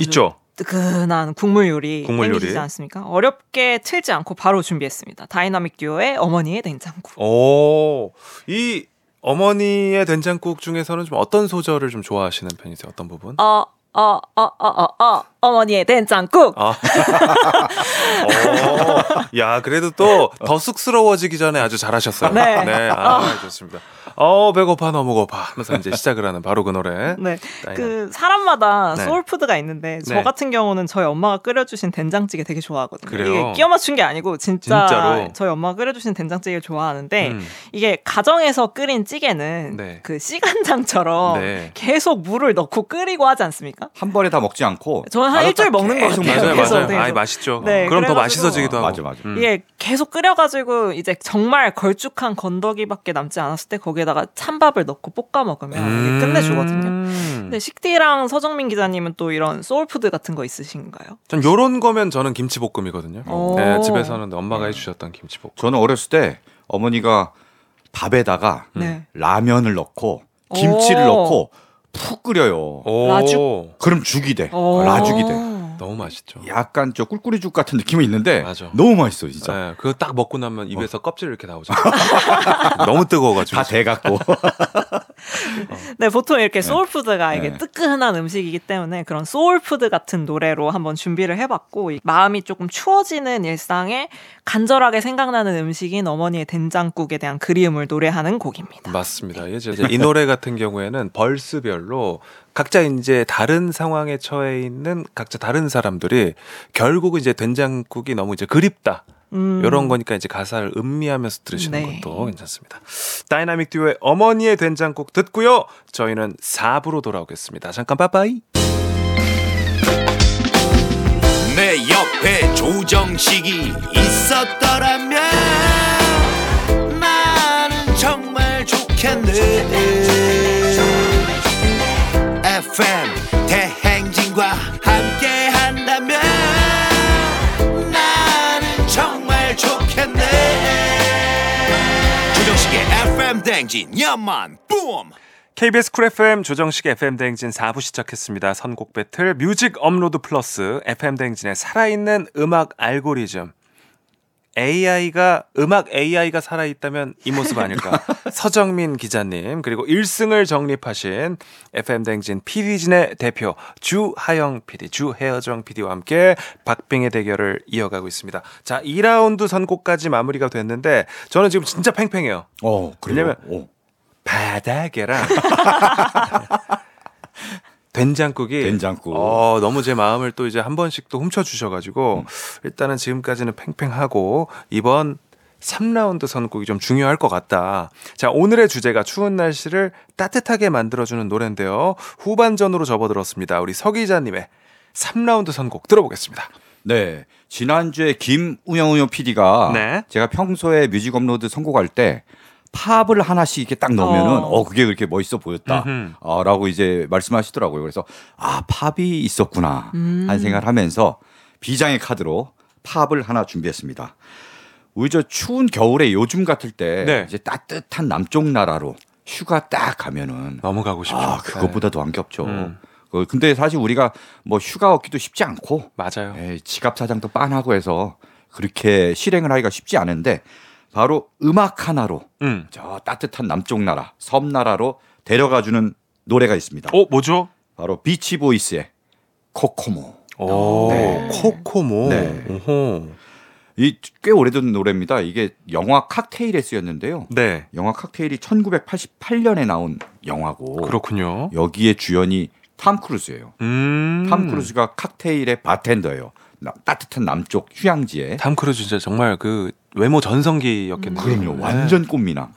있죠. 뜨끈한 국물 요리 국물 요리. 땡기지 않습니까? 어렵게 틀지 않고 바로 준비했습니다. 다이나믹 듀오의 어머니의 냉장고. 오, 이 어머니의 된장국 중에서는 좀 어떤 소절을 좀 좋아하시는 편이세요? 어떤 부분? 어, 어, 어, 어, 어, 어, 어머니의 된장국. 아. 어, 야, 그래도 또 더 쑥스러워지기 전에 아주 잘하셨어요. 네. 아, 좋습니다. 어, 배고파, 너무 고파. 하면서 이제 시작을 하는 바로 그 노래. 네, 다이나믹. 그 사람마다 네. 소울푸드가 있는데 저 네. 같은 경우는 저희 엄마가 끓여주신 된장찌개 되게 좋아하거든요. 그래요? 이게 끼워 맞춘 게 아니고 진짜 진짜로? 저희 엄마가 끓여주신 된장찌개를 좋아하는데 음. 이게 가정에서 끓인 찌개는 네. 그 씨간장처럼 네. 계속 물을 넣고 끓이고 하지 않습니까? 한 번에 다 먹지 않고 저는 한 일주일 딱 먹는 것 계속 같아요. 맞아요, 계속, 맞아요. 계속. 아이, 맛있죠. 네, 그럼 더 맛있어지기도 하고. 맞아, 맞아. 음. 이게 계속 끓여가지고 이제 정말 걸쭉한 건더기밖에 남지 않았을 때 거기에다가 찬밥을 넣고 볶아 먹으면 음. 이게 끝내주거든요. 근데 식디랑 서정민 기자님은 또 이런 소울푸드 같은 거 있으신가요? 전 요런 거면 저는 김치볶음이거든요. 오. 네, 집에서는 엄마가 해주셨던 김치볶음. 저는 어렸을 때 어머니가 밥에다가 네. 라면을 넣고 김치를 오. 넣고 푹 끓여요. 오, 라죽? 그럼 죽이 돼. 오. 라죽이 돼. 너무 맛있죠. 약간 저 꿀꿀이죽 같은 느낌이 있는데 맞아. 너무 맛있어 진짜. 네, 그거 딱 먹고 나면 입에서 껍질 이렇게 나오죠. 너무 뜨거워가지고. 다 돼갖고 네, 보통 이렇게 소울푸드가 이게 네. 뜨끈한 음식이기 때문에 그런 소울푸드 같은 노래로 한번 준비를 해봤고 이 마음이 조금 추워지는 일상에 간절하게 생각나는 음식인 어머니의 된장국에 대한 그리움을 노래하는 곡입니다. 맞습니다. 이제 이 노래 같은 경우에는 verse별로 각자 이제 다른 상황에 처해 있는 각자 다른 사람들이 결국 이제 된장국이 너무 이제 그립다. 음. 이런 거니까 이제 가사를 음미하면서 들으시는 네. 것도 괜찮습니다. 다이나믹 듀오의 어머니의 된장국 듣고요. 저희는 4부로 돌아오겠습니다. 잠깐 빠빠이. 내 옆에 조정식이 있었더라면 나는 정말 좋겠네 FM 대행진 야만 뿜 KBS 쿨 FM 조정식 FM 대행진 4부 시작했습니다. 선곡 배틀 뮤직 업로드 플러스 FM 대행진의 살아있는 음악 알고리즘. AI가 음악 AI가 살아 있다면 이 모습 아닐까? 서정민 기자님 그리고 1승을 정립하신 FM 대행진 PD진의 대표 주하영 PD, 주혜여정 PD와 함께 박빙의 대결을 이어가고 있습니다. 자, 2라운드 선곡까지 마무리가 됐는데 저는 지금 진짜 팽팽해요. 어, 그래요? 왜냐면- 어. 바닥에랑 된장국이 된장국. 어, 너무 제 마음을 또 이제 한 번씩 또 훔쳐 주셔 가지고 음. 일단은 지금까지는 팽팽하고 이번 3라운드 선곡이 좀 중요할 것 같다. 자, 오늘의 주제가 추운 날씨를 따뜻하게 만들어주는 노래인데요. 후반전으로 접어들었습니다. 우리 서 기자님의 3라운드 선곡 들어보겠습니다. 네. 지난주에 김우영우영 PD가 네. 제가 평소에 뮤직 업로드 선곡할 때 팝을 하나씩 이렇게 딱 넣으면은 어. 어, 그게 그렇게 멋있어 보였다. 음흠. 어, 라고 이제 말씀하시더라고요. 그래서 아, 팝이 있었구나. 음. 하는 생각을 하면서 비장의 카드로 팝을 하나 준비했습니다. 우리 저 추운 겨울에 요즘 같을 때 네. 이제 따뜻한 남쪽 나라로 휴가 딱 가면은 너무 가고 싶죠. 아, 그것보다 더 안 겹죠. 음. 어, 근데 사실 우리가 뭐 휴가 얻기도 쉽지 않고 맞아요. 에이, 지갑 사장도 빤하고 해서 그렇게 실행을 하기가 쉽지 않은데 바로 음악 하나로 음. 저 따뜻한 남쪽 나라, 섬 나라로 데려가 주는 노래가 있습니다. 어, 뭐죠? 바로 비치 보이스의 코코모. 오, 네. 코코모. 네. 오호. 이 꽤 오래된 노래입니다. 이게 영화 칵테일에 쓰였는데요. 네. 영화 칵테일이 1988년에 나온 영화고 그렇군요. 여기에 주연이 탐 크루즈예요. 음. 탐 크루즈가 칵테일의 바텐더예요. 나- 따뜻한 남쪽 휴양지에. 탐 크루즈 진짜 정말 그 외모 전성기였겠네요. 그럼요. 완전 꽃미남.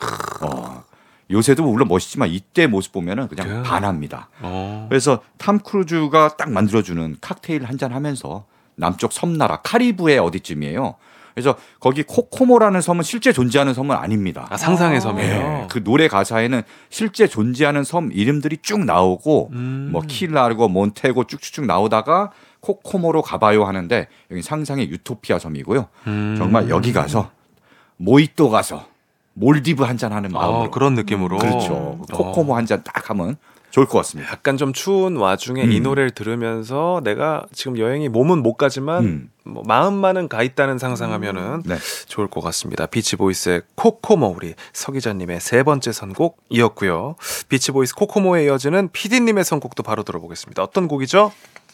어. 요새도 물론 멋있지만 이때 모습 보면은 그냥 그- 반합니다. 어. 그래서 탐 크루즈가 딱 만들어주는 칵테일 한 잔 하면서 남쪽 섬나라 카리브해 어디쯤이에요. 그래서 거기 코코모라는 섬은 실제 존재하는 섬은 아닙니다. 아, 상상의 아. 섬이에요. 네, 그 노래 가사에는 실제 존재하는 섬 이름들이 쭉 나오고 음. 뭐 킬라르고 몬테고 쭉쭉쭉 나오다가 코코모로 가봐요 하는데 여기 상상의 유토피아 섬이고요. 음. 정말 여기 가서 모히또 가서 몰디브 한 잔 하는 마음으로 아, 그런 느낌으로. 그렇죠. 어. 코코모 한 잔 딱 하면 좋을 것 같습니다. 약간 좀 추운 와중에 이 음. 노래를 들으면서 내가 지금 여행이 몸은 못 가지만 음. 뭐 마음만은 가 있다는 상상하면은 네. 좋을 것 같습니다. 비치보이스의 코코모 우리 서 기자님의 세 번째 선곡이었고요. 비치보이스 코코모에 이어지는 PD님의 선곡도 바로 들어보겠습니다. 어떤 곡이죠?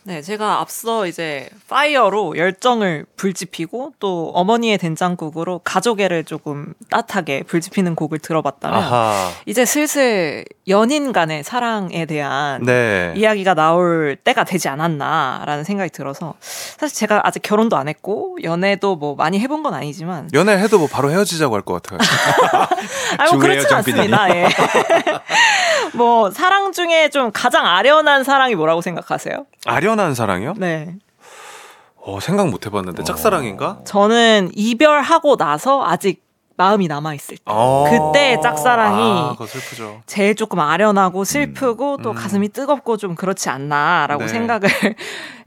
네, 제가 앞서 이제 Fire로 열정을 불지피고 또 어머니의 된장국으로 가족애를 조금 따뜻하게 불지피는 곡을 들어봤다면 아하. 이제 슬슬 연인 간의 사랑에 대한 네. 이야기가 나올 때가 되지 않았나라는 생각이 들어서 사실 제가 아직 결혼도 안 했고 연애도 뭐 많이 해본 건 아니지만 연애해도 뭐 바로 헤어지자고 할 것 같아요. 뭐 중요해요, 그렇진. 않습니다. 예. 뭐 사랑 중에 좀 가장 아련한 사랑이 뭐라고 생각하세요? 아련한 사랑이요? 네. 어, 생각 못 해봤는데 짝사랑인가? 저는 이별하고 나서 아직 마음이 남아 있을 때 어. 그때 짝사랑이 아. 제일 조금 아련하고 슬프고 또 음. 가슴이 뜨겁고 좀 그렇지 않나라고 네. 생각을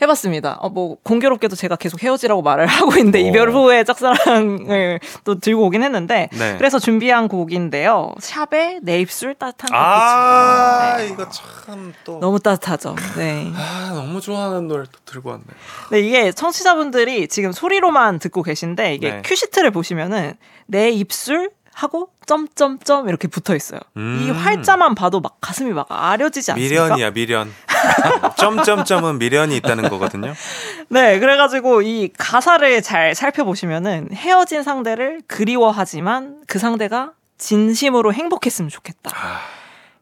해봤습니다. 어, 뭐 공교롭게도 제가 계속 헤어지라고 말을 하고 있는데 어. 이별 후에 짝사랑을 또 들고 오긴 했는데 네. 그래서 준비한 곡인데요. 샵의 내 입술 따뜻한 아, 커피처럼. 네. 이거 참 또. 너무 따뜻하죠. 네. 아, 너무 좋아하는 노래를 또 들고 왔네. 네, 이게 청취자분들이 지금 소리로만 듣고 계신데 이게 네. 큐시트를 보시면은 내 입술 하고 점점점 이렇게 붙어 있어요. 음. 이 활자만 봐도 막 가슴이 막 아려지지 않습니까? 미련이야, 미련. 점점점은 미련이 있다는 거거든요. 네, 그래가지고 이 가사를 잘 살펴보시면은 헤어진 상대를 그리워하지만 그 상대가 진심으로 행복했으면 좋겠다.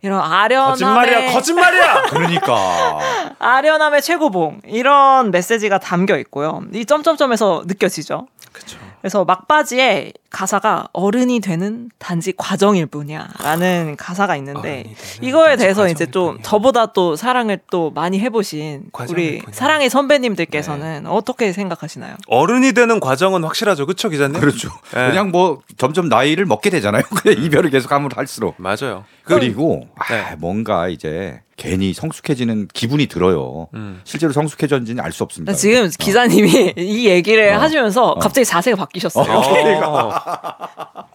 이런 아련함의 거짓말이야, 거짓말이야! 그러니까 아련함의 최고봉 이런 메시지가 담겨 있고요. 이 점점점에서 느껴지죠. 그쵸. 그래서 막바지에 가사가 어른이 되는 단지 과정일 뿐이야라는 가사가 있는데 이거에 대해서 이제 좀 뿐이야. 저보다 또 사랑을 또 많이 해보신 우리 뿐이야. 사랑의 선배님들께서는 어떻게 생각하시나요? 어른이 되는 과정은 확실하죠. 그쵸, 기자님? 그렇죠. 네. 그냥 뭐 점점 나이를 먹게 되잖아요. 그냥 이별을 계속 하면 할수록. 맞아요. 그리고 아, 네. 뭔가 이제 괜히 성숙해지는 기분이 들어요. 음. 실제로 성숙해졌는지는 알 수 없습니다. 지금 기자님이 이 얘기를 어. 하시면서 갑자기 자세가 바뀌셨어요. 어.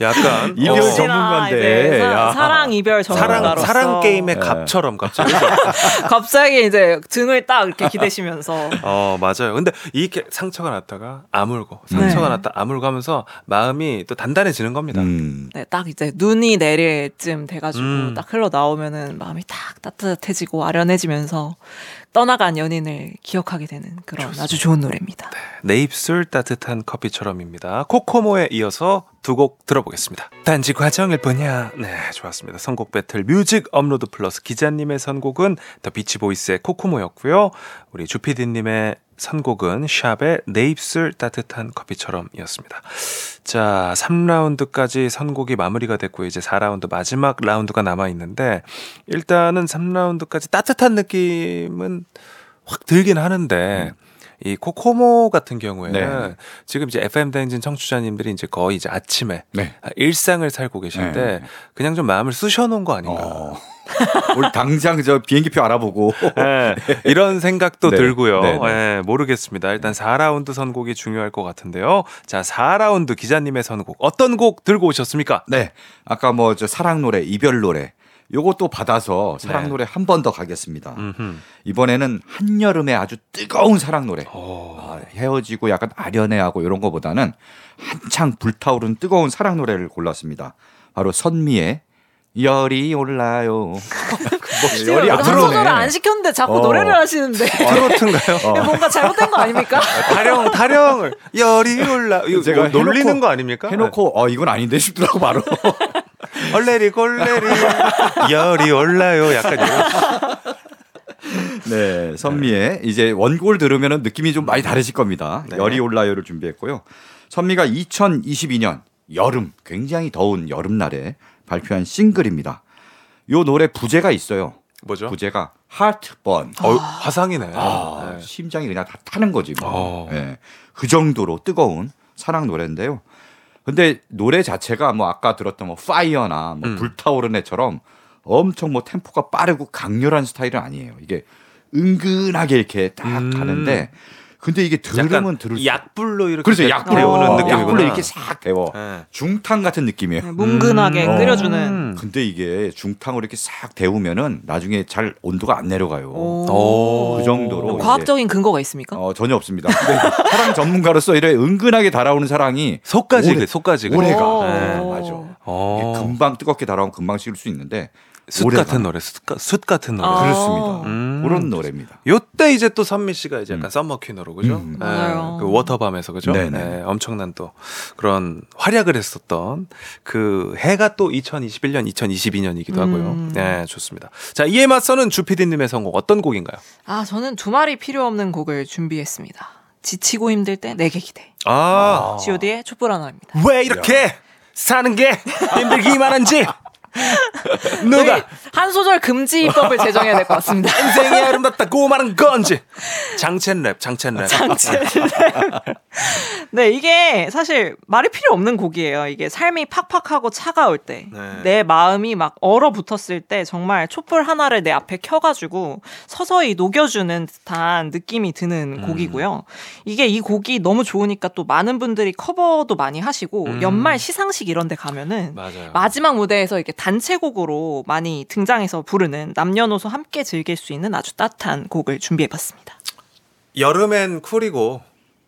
약간 이별 어. 전- 전문가인데. 사- 야. 사랑 이별 사랑 전문가로서 사랑 게임의 네. 갑처럼 갑자기. 갑자기 이제 등을 딱 이렇게 기대시면서 어 맞아요. 근데 이게 상처가 났다가 아물고 상처가 네. 났다 아물고 하면서 마음이 또 단단해지는 겁니다. 음. 네, 딱 이제 눈이 내릴 쯤 돼가지고 음. 딱 흘러 나오면은 마음이 딱 따뜻해지고 아련해지면서 떠나간 연인을 기억하게 되는 그런 아주 좋은 노래입니다. 내 입술 따뜻한 커피처럼입니다. 코코모에 이어서 두 곡 들어보겠습니다. 단지 과정일 뿐이야. 네, 좋았습니다. 선곡 배틀 뮤직 업로드 플러스 기자님의 선곡은 더 비치보이스의 코코모였고요. 우리 주피디님의 선곡은 샵의 내 입술 따뜻한 커피처럼이었습니다. 자, 3라운드까지 선곡이 마무리가 됐고 이제 4라운드 마지막 라운드가 남아 있는데 일단은 3라운드까지 따뜻한 느낌은 확 들긴 하는데 이 코코모 같은 경우에는 네. 지금 이제 FM 대행진 청취자님들이 이제 거의 이제 아침에 네. 일상을 살고 계신데 네. 그냥 좀 마음을 쑤셔놓은 거 아닌가. 어. 우리 당장 저 비행기표 알아보고 예, 이런 생각도 네. 들고요. 네, 네. 예, 모르겠습니다. 일단 4라운드 선곡이 중요할 것 같은데요. 자, 4라운드 기자님의 선곡 어떤 곡 들고 오셨습니까? 네. 아까 뭐 저 사랑 노래, 이별 노래 요것도 받아서 사랑 네. 노래 한 번 더 가겠습니다. 음흠. 이번에는 한여름의 아주 뜨거운 사랑 노래. 오. 아, 헤어지고 약간 아련해하고 이런 거보다는 한창 불타오르는 뜨거운 사랑 노래를 골랐습니다. 바로 선미의 열이 올라요. 열이 안. 소절을 안 시켰는데 자꾸 어. 노래를 하시는데 트로트인가요? 어. 뭔가 잘못된 거 아닙니까? 타령 타령을 열이 올라 이거 제가 뭐 놀리는 해놓고- 거 아닙니까? 해놓고 어 이건 아닌데 싶더라고 바로. 얼레리 골레리 열이 올라요. 약간 이런. 네, 선미의 이제 원곡을 들으면 느낌이 좀 많이 다르실 겁니다. 네. 열이 올라요를 준비했고요. 선미가 2022년 여름 굉장히 더운 여름날에 발표한 싱글입니다. 요 노래 부제가 있어요. 뭐죠? 부제가 하트번. 어, 화상이네. 아, 네. 심장이 그냥 다 타는 거지 뭐. 어. 예. 그 정도로 뜨거운 사랑 노래인데요. 근데 노래 자체가 뭐 아까 들었던 뭐 파이어나 뭐 음. 불타오르는 애처럼 엄청 뭐 템포가 빠르고 강렬한 스타일은 아니에요. 이게 은근하게 이렇게 딱 음. 가는데 근데 이게 들으면 들을수록 약불로 이렇게 그래서 데- 약불에 데우는 어, 느낌이구나. 약불로 이렇게 싹 데워 네. 중탕 같은 느낌이에요. 네, 뭉근하게 음. 끓여주는. 음. 근데 이게 중탕으로 이렇게 싹 데우면은 나중에 잘 온도가 안 내려가요. 오. 그 정도로 이제 과학적인 근거가 있습니까? 어, 전혀 없습니다. 근데 사랑 전문가로서 이래 은근하게 달아오는 사랑이 속까지 오래- 속까지 오래가. 오. 네, 맞아. 어. 금방 뜨겁게 달아오면 금방 식을 수 있는데 숯. 같은 노래, 숯, 가- 숯 같은 노래. 아. 그렇습니다. 음. 그런 노래입니다. 요때 이제 또 선미 씨가 이제 약간 음. summer queen으로 그죠? 음. 네, 맞아요. 그 워터밤에서 그죠? 네네. 네, 엄청난 또 그런 활약을 했었던 그 해가 또 2021년, 2022년이기도 하고요. 음. 네, 좋습니다. 자, 이에 맞서는 주피디님의 선곡 어떤 곡인가요? 아, 저는 두말이 필요 없는 곡을 준비했습니다. 지치고 힘들 때 내게 기대. 아, G.O.D의 촛불 하나입니다. 왜 이렇게 사는 게 힘들기만 한지 누가 한 소절 금지 법을 제정해야 될 것 같습니다. 인생이 아름답다고 말한 건지 장첸 랩, 장첸 랩. 네, 이게 사실 말이 필요 없는 곡이에요. 이게 삶이 팍팍하고 차가울 때, 네. 내 마음이 막 얼어붙었을 때 정말 촛불 하나를 내 앞에 켜가지고 서서히 녹여주는 듯한 느낌이 드는 음. 곡이고요. 이게 이 곡이 너무 좋으니까 또 많은 분들이 커버도 많이 하시고 음. 연말 시상식 이런 데 가면은 맞아요. 마지막 무대에서 이렇게 단체곡으로 많이 등장해서 부르는 남녀노소 함께 즐길 수 있는 아주 따뜻한 곡을 준비해봤습니다. 여름엔 쿨이고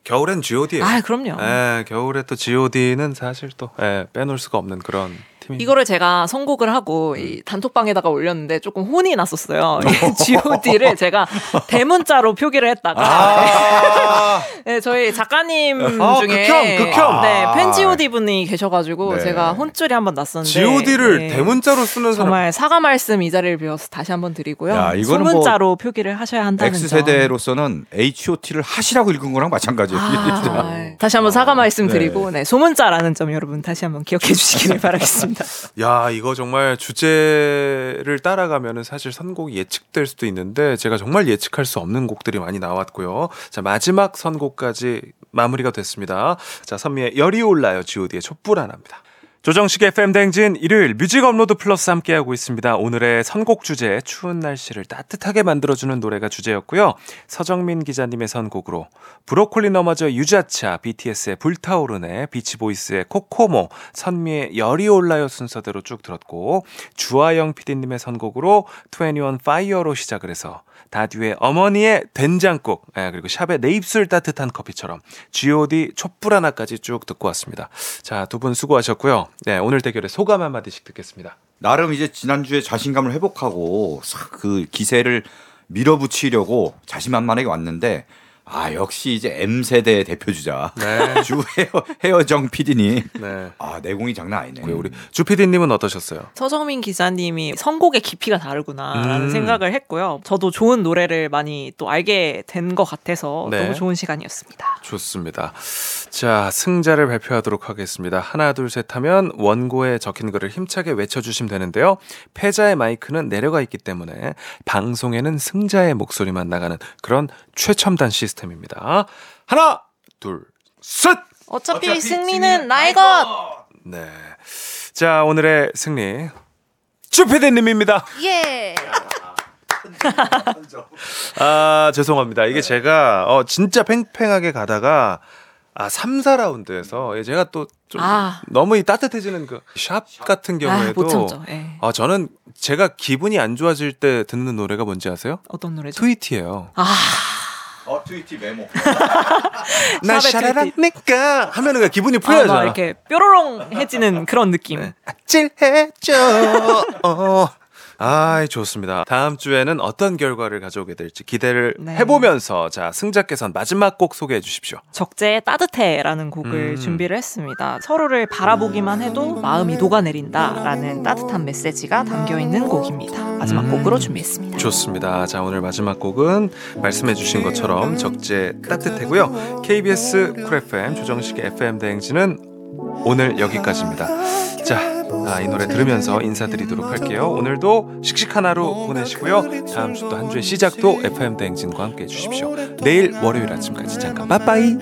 겨울엔 G.O.D예요. 아, 그럼요. 예, 겨울에 또 G.O.D는 사실 또 예, 빼놓을 수가 없는 그런 팀 이. 이거를 제가 선곡을 하고 이 단톡방에다가 올렸는데 조금 혼이 났었어요. 이 G.O.D를 제가 대문자로 표기를 했다가 아, 네, 저희 작가님 아, 중에 극혐, 극혐. 네, 아. 팬 G.O.D 분이 계셔가지고 네. 제가 혼쭐이 한번 났었는데 G.O.D를 네. 대문자로 쓰는 사람. 정말 사과 말씀 이 자리를 비워서 다시 한번 드리고요. 야, 뭐 소문자로 표기를 하셔야 한다는 X 점. 세대로서는 H.O.T를 하시라고 읽은 거랑 마찬가지예요. 아, 다시 한번 사과 말씀 네. 드리고 네, 소문자라는 점 여러분 다시 한번 기억해 주시길 바라겠습니다. 야, 이거 정말 주제를 따라가면은 사실 선곡이 예측될 수도 있는데 제가 정말 예측할 수 없는 곡들이 많이 나왔고요. 자, 마지막 선곡까지 마무리가 됐습니다. 자, 선미의 열이 올라요. G.O.D의 촛불 하나입니다. 조정식의 FM 대행진 일요일 뮤직 업로드 플러스 함께하고 있습니다. 오늘의 선곡 주제 추운 날씨를 따뜻하게 만들어주는 노래가 주제였고요. 서정민 기자님의 선곡으로 브로콜리 너마저 유자차, BTS의 불타오르네, 비치보이스의 코코모, 선미의 열이 올라요 순서대로 쭉 들었고 주하영 PD님의 선곡으로 2NE1 Fire로 시작을 해서 다듀의 어머니의 된장국 예, 그리고 샵의 내 입술 따뜻한 커피처럼 G.O.D 촛불 하나까지 쭉 듣고 왔습니다. 자 두 분 수고하셨고요. 네, 오늘 대결의 소감 한마디씩 듣겠습니다. 나름 이제 지난주에 자신감을 회복하고 싹그 기세를 밀어붙이려고 자신만만하게 왔는데 아 역시 이제 M 세대 대표 주자 네. 주 헤어 헤어정 PD님 네. 아 내공이 장난 아니네. 우리 주 PD님은 어떠셨어요? 서정민 기자님이 선곡의 깊이가 다르구나라는 음. 생각을 했고요. 저도 좋은 노래를 많이 또 알게 된 것 같아서 네. 너무 좋은 시간이었습니다. 좋습니다. 자, 승자를 발표하도록 하겠습니다. 하나, 둘, 셋 하면 원고에 적힌 글을 힘차게 외쳐주시면 되는데요. 패자의 마이크는 내려가 있기 때문에 방송에는 승자의 목소리만 나가는 그런 최첨단 시스템 입니다. 하나, 둘, 셋! 어차피, 승리는 나의 것. 네. 자, 오늘의 승리. 주피디님입니다. 예. 아, 죄송합니다. 이게 제가, 어, 진짜 팽팽하게 가다가, 아, 3, 4라운드에서 제가 또좀 아. 너무 이 따뜻해지는 그 샵 같은 아, 경우에도 참죠. 예. 아, 저는 제가 기분이 안 좋아질 때 듣는 노래가 뭔지 아세요? 어떤 노래죠? 트위티예요. 아, 어 트위티 메모. 나 샵의 샤라라니까 하면은 그냥 기분이 아, 막 풀려져요. 이렇게 뾰로롱해지는 그런 느낌. 아찔해져. 어. 아, 좋습니다. 다음 주에는 어떤 결과를 가져오게 될지 기대를 네. 해보면서 자 승자께서는 마지막 곡 소개해 주십시오. 적재의 따뜻해라는 곡을 음. 준비를 했습니다. 서로를 바라보기만 해도 마음이 녹아내린다라는 따뜻한 메시지가 담겨 있는 곡입니다. 마지막 음. 곡으로 준비했습니다. 좋습니다. 자 오늘 마지막 곡은 말씀해 주신 것처럼 적재 따뜻해고요. KBS 쿨 FM 조정식의 FM 대행진은 오늘 여기까지입니다. 자. 아, 이 노래 들으면서 인사드리도록 할게요. 오늘도 씩씩한 하루 보내시고요. 다음 주 또 한 주의 시작도 FM 대행진과 함께 해주십시오. 내일 월요일 아침까지 잠깐 빠빠이.